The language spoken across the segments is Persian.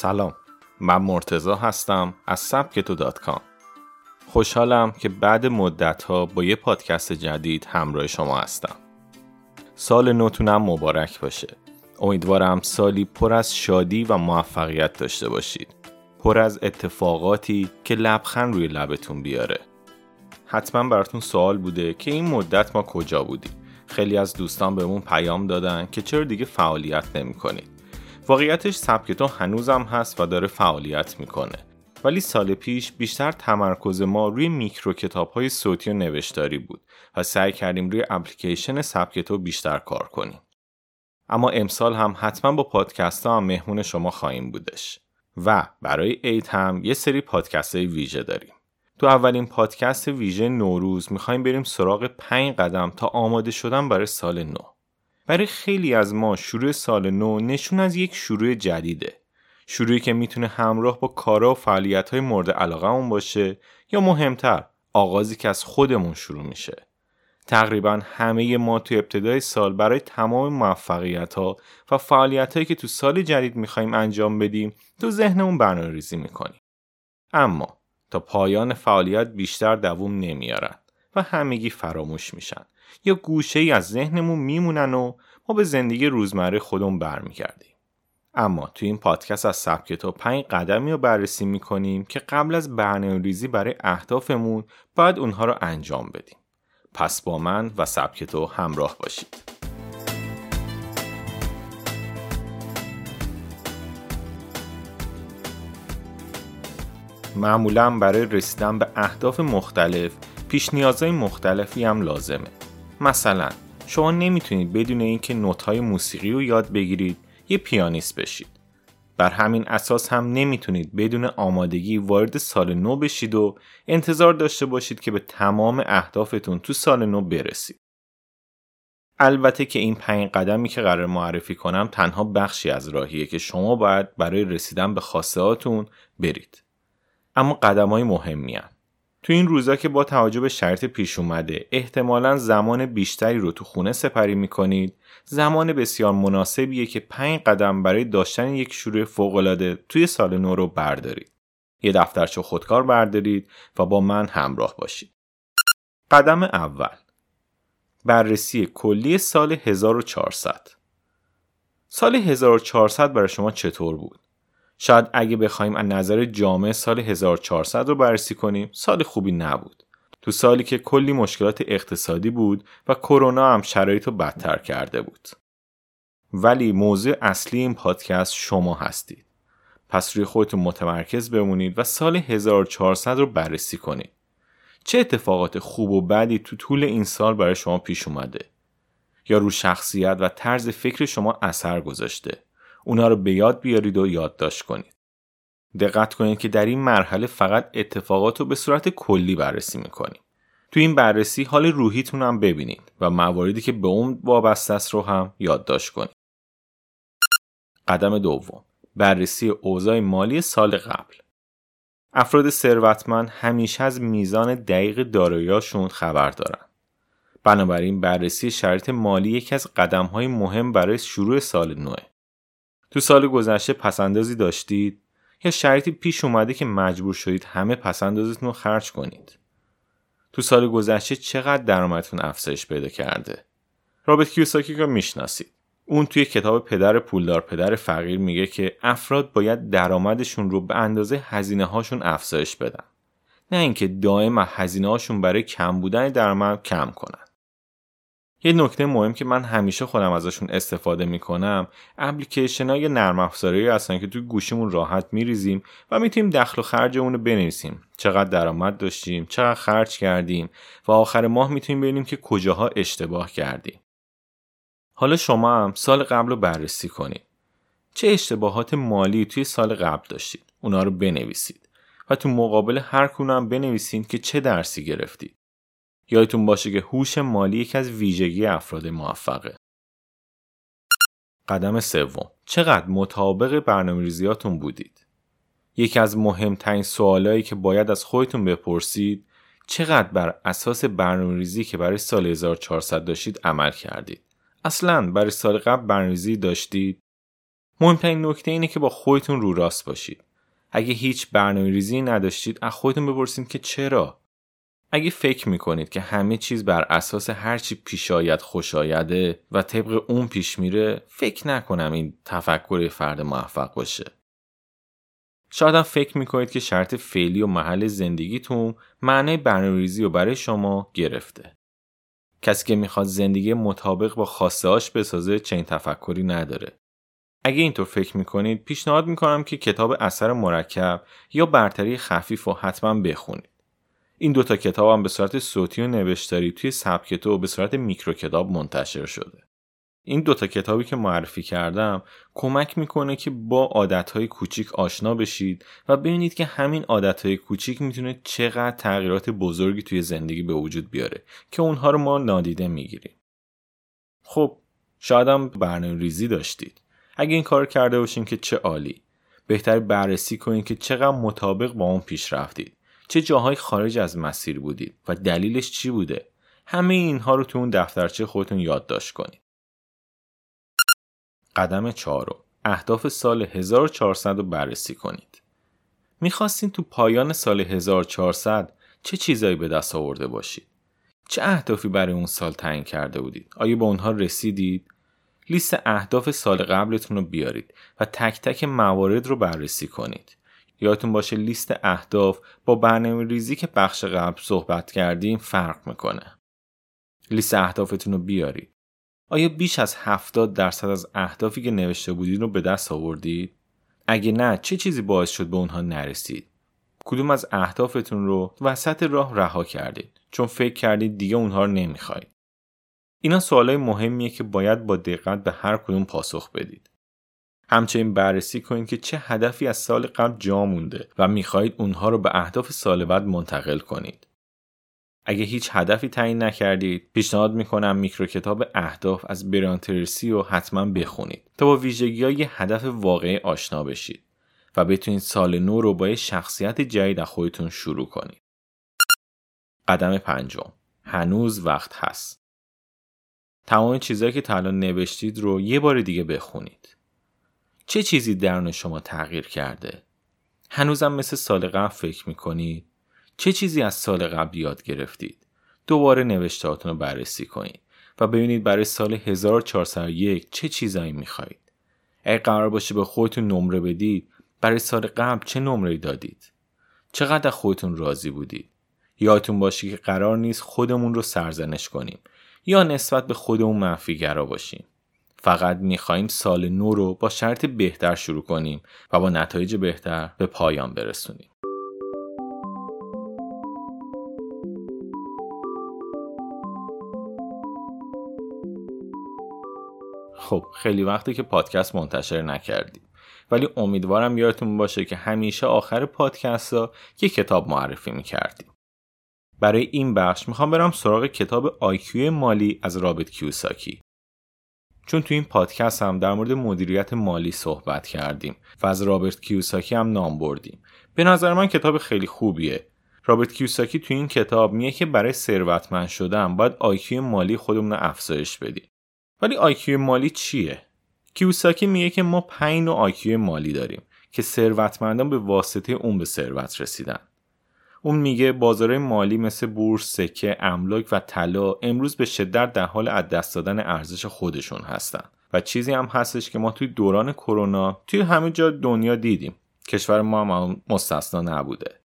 سلام. من مرتزا هستم از سبکتو دات کام. خوشحالم که بعد مدت ها با یه پادکست جدید همراه شما هستم. سال نوتونم مبارک باشه. امیدوارم سالی پر از شادی و موفقیت داشته باشید. پر از اتفاقاتی که لبخند روی لبتون بیاره. حتما براتون سوال بوده که این مدت ما کجا بودیم. خیلی از دوستان بهمون پیام دادن که چرا دیگه فعالیت نمی کنید واقعیتش سبک هنوزم هست و داره فعالیت می‌کنه ولی سال پیش بیشتر تمرکز ما روی میکرو کتاب های صوتی و نوشتاری بود و سعی کردیم روی اپلیکیشن سبکتو بیشتر کار کنیم. اما امسال هم حتما با پادکست ها هم مهمون شما خواهیم بودش و برای عید هم یه سری پادکست های ویژه داریم. تو اولین پادکست ویژه نوروز می‌خوایم بریم سراغ پنج قدم تا آماده شدن برای سال نو. برای خیلی از ما شروع سال نو نشون از یک شروع جدیده. شروعی که می‌تونه همراه با کارا و فعالیت های مورد علاقه باشه یا مهمتر آغازی که از خودمون شروع میشه. تقریبا همه ما تو ابتدای سال برای تمام موفقیت ها و فعالیت هایی که تو سال جدید می‌خوایم انجام بدیم تو ذهنمون برنامه ریزی می‌کنیم. اما تا پایان فعالیت بیشتر دووم نمیارن و همگی فراموش میشن یا گوشه ای از ذهنمون میمونن و ما به زندگی روزمره خودمون برمیگردیم. اما تو این پادکست از سبک تا پنج قدمی رو بررسی می‌کنیم که قبل از برنامه ریزی برای اهدافمون باید اونها رو انجام بدیم. پس با من و سبک تو همراه باشید. معمولا برای رسیدن به اهداف مختلف پیش نیازهای مختلفی هم لازمه. مثلا شما نمی‌تونید بدون اینکه نوت‌های موسیقی رو یاد بگیرید یه پیانیست بشید. بر همین اساس هم نمی‌تونید بدون آمادگی وارد سال نو بشید و انتظار داشته باشید که به تمام اهدافتون تو سال نو برسید. البته که این پنج قدمی که قرار معرفی کنم تنها بخشی از راهیه که شما باید برای رسیدن به خواسته برید. اما قدم های مهمی تو این روزا که با توجه به شرط پیش اومده احتمالا زمان بیشتری رو تو خونه سپری می‌کنید. زمان بسیار مناسبیه که پنج قدم برای داشتن یک شروع فوقالعاده توی سال نو رو بردارید. یه دفترچه خودکار بردارید و با من همراه باشید. قدم اول. بررسی کلی سال 1400 سال 1400 برای شما چطور بود؟ شاید اگه بخوایم از نظر جامعه سال 1400 رو بررسی کنیم سال خوبی نبود. تو سالی که کلی مشکلات اقتصادی بود و کرونا هم شرایط رو بدتر کرده بود. ولی موضوع اصلی این پادکست شما هستید. پس روی خودتون متمرکز بمونید و سال 1400 رو بررسی کنید. چه اتفاقات خوب و بدی تو طول این سال برای شما پیش اومده؟ یا رو شخصیت و طرز فکر شما اثر گذاشته؟ اونا رو به یاد بیارید و یادداشت کنید. دقت کنید که در این مرحله فقط اتفاقات رو به صورت کلی بررسی می‌کنیم. تو این بررسی حال روحیتون هم ببینید و مواردی که به اون وابسته است رو هم یادداشت کنید. قدم دوم بررسی اوضاع مالی سال قبل افراد ثروتمند همیشه از میزان دقیق داراییاشون خبر دارن. بنابراین بررسی شرایط مالی یکی از قدم های مهم برای شروع سال نوه. تو سال گذشته پسندازی داشتید؟ یا شرایطی پیش اومده که مجبور شدید همه پسندازتون رو خرج کنید؟ تو سال گذشته چقدر درآمدتون افزایش پیدا کرده؟ رابرت کیوساکی رو می‌شناسید. اون توی کتاب پدر پولدار پدر فقیر میگه که افراد باید درآمدشون رو به اندازه هزینه هاشون افزایش بدن. نه اینکه دائم هزینه هاشون برای کم بودن درآمد کم کنن. یه نکته مهم که من همیشه خودم ازشون استفاده می‌کنم اپلیکیشن های نرم افزاری هستن که توی گوشیمون راحت میریزیم و می‌تونیم دخل و خرجمون رو بنویسیم. چقدر درآمد داشتیم چقدر خرج کردیم و آخر ماه می‌تونیم ببینیم که کجاها اشتباه کردیم. حالا شما هم سال قبل رو بررسی کنید. چه اشتباهات مالی توی سال قبل داشتید؟ اونا رو بنویسید. و تو مقابل هر کونه بنویسید که چه درسی گرفتید. یادتون باشه که هوش مالی یکی از ویژگی افراد موفقه. قدم سوم چقدر مطابق برنامه ریزیاتون بودید؟ یکی از مهمترین سوالایی که باید از خودتون بپرسید چقدر بر اساس برنامه ریزی که برای سال 1400 داشتید عمل کردید؟ اصلا برای سال قبل برنامه ریزی داشتید؟ مهمترین نکته اینه که با خودتون رو راست باشید اگه هیچ برنامه ریزی نداشتید از خودتون بپرسید که چرا اگه فکر می‌کنید که همه چیز بر اساس هرچی پیش آید خوش آیده و طبق اون پیش میره فکر نکنم این تفکر فرد موفق باشه شاید هم فکر می‌کنید که شرط فعلی و محل زندگیتون معنی برنامه‌ریزی رو برای شما گرفته. کسی که می‌خواد زندگی مطابق با خواسته بسازه چنین تفکری نداره. اگه اینطور فکر می‌کنید پیشنهاد می‌کنم که کتاب اثر مرکب یا برتری خفیف و حتما بخونید. این دوتا کتاب هم به صورت صوتی و نوشتاری توی سبک و به صورت میکرو کتاب منتشر شده. این دوتا کتابی که معرفی کردم کمک می‌کنه که با عادتهای کوچیک آشنا بشید و ببینید که همین عادتهای کوچیک می‌تونه چقدر تغییرات بزرگی توی زندگی به وجود بیاره که اونها رو ما نادیده می‌گیریم. خب شاید هم برنامه ریزی داشتید. اگه این کار کرده باشین که چه عالی. بهتر بررسی کنید که چقدر مطابق با اون پیش رفتید. چه جاهای خارج از مسیر بودید و دلیلش چی بوده؟ همه اینها رو تو اون دفترچه خودتون یادداشت کنید. قدم چهارم اهداف سال 1400 رو بررسی کنید. می‌خواستین تو پایان سال 1400 چه چیزایی به دست آورده باشید؟ چه اهدافی برای اون سال تعیین کرده بودید؟ آیا به اونها رسیدید؟ لیست اهداف سال قبلتون رو بیارید و تک تک موارد رو بررسی کنید. یادتون باشه لیست اهداف با برنامه ریزی که بخش قبل صحبت کردیم فرق می‌کنه. لیست اهدافتون رو بیارید. آیا بیش از 70 درصد از اهدافی که نوشته بودید رو به دست آوردید؟ اگه نه چه چیزی باعث شد به اونها نرسید؟ کدوم از اهدافتون رو وسط راه رها کردید چون فکر کردید دیگه اونها رو نمی‌خواید؟ اینا سوالای مهمیه که باید با دقت به هر کدوم پاسخ بدید. همچنین بررسی کنید که چه هدفی از سال قبل جا مونده و می‌خواهید اونها رو به اهداف سال بعد منتقل کنید. اگه هیچ هدفی تعیین نکردید پیشنهاد می‌کنم میکرو کتاب اهداف از بریان ترسی رو حتما بخونید تا با ویژگی های هدف واقعی آشنا بشید و بتونید سال نو رو با شخصیت جدید از خودتون شروع کنید. قدم پنجم. هنوز وقت هست. تمام چیزهایی که تا الان نوشتید رو یه بار دیگه بخونید. چه چیزی درون شما تغییر کرده؟ هنوزم مثل سال قبل فکر می‌کنید؟ چه چیزی از سال قبل یاد گرفتید؟ دوباره نوشتهاتون رو بررسی کنید و ببینید برای سال 1401 چه چیزایی می‌خواهید. اگه قرار باشه به خودتون نمره بدید برای سال قبل چه نمره دادید؟ چقدر خودتون راضی بودید؟ یادتون باشه که قرار نیست خودمون رو سرزنش کنیم یا نسبت به خودمون منفیگرا باشیم. فقط می‌خواهیم سال نو رو با شرط بهتر شروع کنیم و با نتایج بهتر به پایان برسونیم. خب خیلی وقتی که پادکست منتشر نکردیم. ولی امیدوارم یادتون باشه که همیشه آخر پادکست ها یه کتاب معرفی می‌کردیم. برای این بخش می‌خوام برم سراغ کتاب IQ مالی از رابرت کیوساکی. چون تو این پادکست هم در مورد مدیریت مالی صحبت کردیم و از رابرت کیوساکی هم نام بردیم. به نظر من کتاب خیلی خوبیه. رابرت کیوساکی تو این کتاب میگه که برای ثروتمند شدن باید IQ مالی خودمون رو افزایش بدیم. ولی IQ مالی چیه؟ کیوساکی میگه که ما پنج نوع IQ مالی داریم که ثروتمندان به واسطه اون به ثروت رسیدن. اون میگه بازارهای مالی مثل بورس، سکه، املاک و طلا امروز به شدت در حال از دست دادن ارزش خودشون هستن. و چیزی هم هستش که ما توی دوران کرونا توی همه جا دنیا دیدیم. کشور ما هم مستثنا نبوده.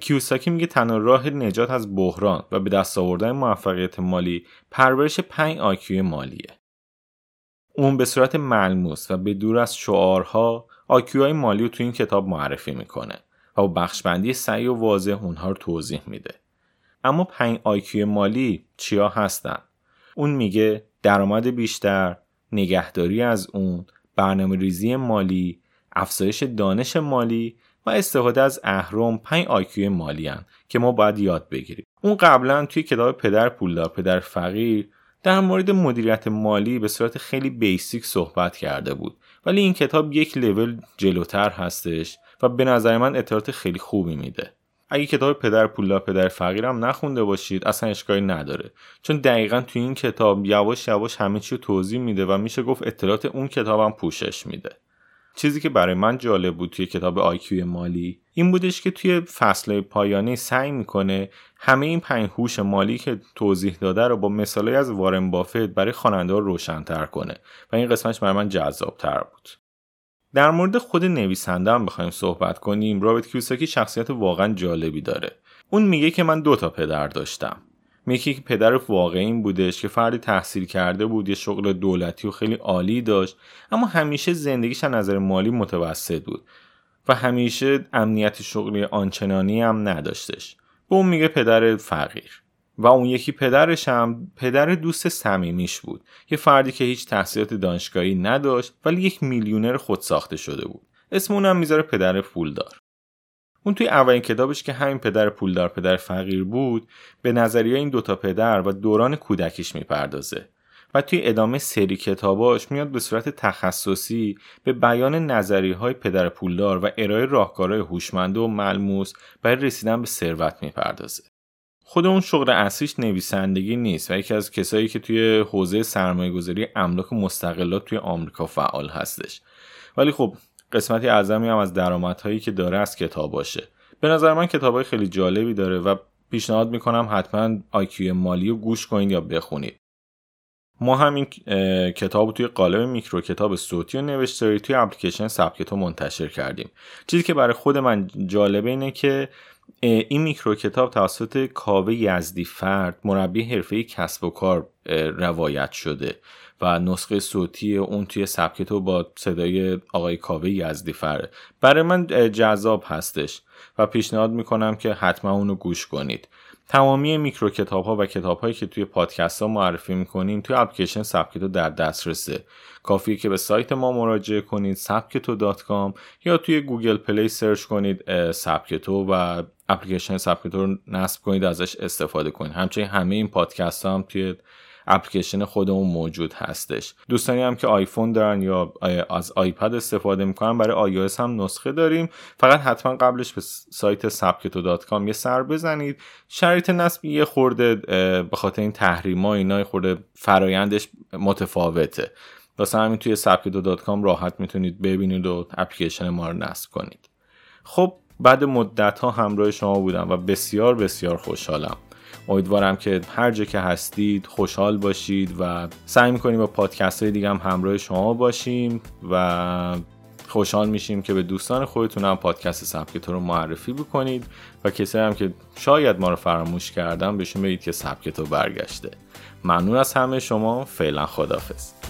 کیوساکی میگه تنها راه نجات از بحران و به دست آوردن موفقیت مالی پرورش پنج IQ مالیه. اون به صورت ملموس و به دور از شعارها IQ های مالی رو تو این کتاب معرفی می‌کنه. و با بخشبندی صریح و واضح اونها رو توضیح میده. اما پنج IQ مالی چیا هستن؟ اون میگه درآمد بیشتر نگهداری از اون برنامه ریزی مالی افزایش دانش مالی و استفاده از اهرم 5 IQ مالی هستن که ما باید یاد بگیریم. اون قبلا توی کتاب پدر پولدار پدر فقیر در مورد مدیریت مالی به صورت خیلی بیسیک صحبت کرده بود. ولی این کتاب یک لول جلوتر هستش و به نظر من اطلاعات خیلی خوبی میده. اگه کتاب پدر پولدار پدر فقیرم نخونده باشید اصلا اشکالی نداره. چون دقیقا توی این کتاب یواش یواش همه چی رو توضیح میده و میشه گفت اطلاعات اون کتابم پوشش میده. چیزی که برای من جالب بود توی کتاب آیکیو مالی این بودش که توی فصل پایانی سعی می‌کنه همه این پنج هوش مالی که توضیح داده رو با مثالی از وارن بافت برای خواننده روشنتر کنه. و این قسمتش برای من جذابتر بود. در مورد خود نویسنده هم بخوایم صحبت کنیم. رابرت کیوساکی شخصیت واقعا جالبی داره. اون میگه که من دو تا پدر داشتم. میگه که پدر واقعی بودش که فردی تحصیل کرده بود یه شغل دولتی و خیلی عالی داشت اما همیشه زندگیش از نظر مالی متوسط بود و همیشه امنیت شغلی آنچنانی هم نداشتش. به اون میگه پدر فقیر. و اون یکی پدرش هم پدر دوست صمیمیش بود. یه فردی که هیچ تحصیلات دانشگاهی نداشت ولی یک میلیونر خود ساخته شده بود. اسم اونم می‌ذاره پدر پولدار. اون توی اولین کتابش که همین پدر پولدار پدر فقیر بود به نظریه این دوتا پدر و دوران کودکیش می‌پردازه و توی ادامه سری کتاباش میاد به صورت تخصصی به بیان نظری های پدر پولدار و ارائه راهکارهای هوشمنده و ملموس برای رسیدن به ثروت می‌پردازه. خود اون شغل اصلیش نویسندگی نیست و یکی از کسایی که توی حوزه سرمایه گذاری املاک مستقلات توی آمریکا فعال هستش. ولی خب قسمتی اعظمی هم از درآمدهایی که داره از کتاب باشه. به نظر من کتابای خیلی جالبی داره و پیشنهاد می‌کنم حتما آیکیو مالی رو گوش کنید یا بخونید. ما همین کتاب توی قالب میکرو کتاب صوتی و نوشتاری توی اپلیکیشن سبکتو منتشر کردیم. چیزی که برای خود من جالبه اینه که این میکرو کتاب توسط کاوه یزدی فرد مربی حرفه کسب و کار روایت شده و نسخه صوتی اون توی سبکتو با صدای آقای کاوه یزدی فرد. برای من جذاب هستش و پیشنهاد می‌کنم که حتما اونو گوش کنید. تمامی میکرو کتاب ها و کتاب هایی که توی پادکست ها معرفی می‌کنیم توی اپلیکیشن سبکتو در دسترسه. کافیه که به سایت ما مراجعه کنید سبکتو.com یا توی گوگل پلی سرچ کنید سبکتو و اپلیکیشن سبکتو رو نصب کنید ازش استفاده کنید. همچنین همه این پادکست ها هم توی اپلیکیشن خودمون موجود هستش. دوستانی هم که آیفون دارن یا از آیپد استفاده می‌کنن برای iOS هم نسخه داریم. فقط حتما قبلش به سایت سبکتو یه سر بزنید. شرایط نصب یه خورده به خاطر این تحریم ها اینا خورده فرایندش متفاوته. واسه همین توی سبکتو راحت می‌تونید ببینید و اپلیکیشن ما رو نصب کنید. خب بعد مدت ها همراه شما بودم و بسیار بسیار خوشحالم. امیدوارم که هر جا که هستید خوشحال باشید و سعی می‌کنیم با پادکست های دیگه هم همراه شما باشیم و خوشحال میشیم که به دوستان خودتون هم پادکست سبکتو رو معرفی بکنید و کسی هم که شاید ما رو فراموش کردن بهشون بگید که سبکتو برگشته. ممنون از همه شما. فعلا خدافز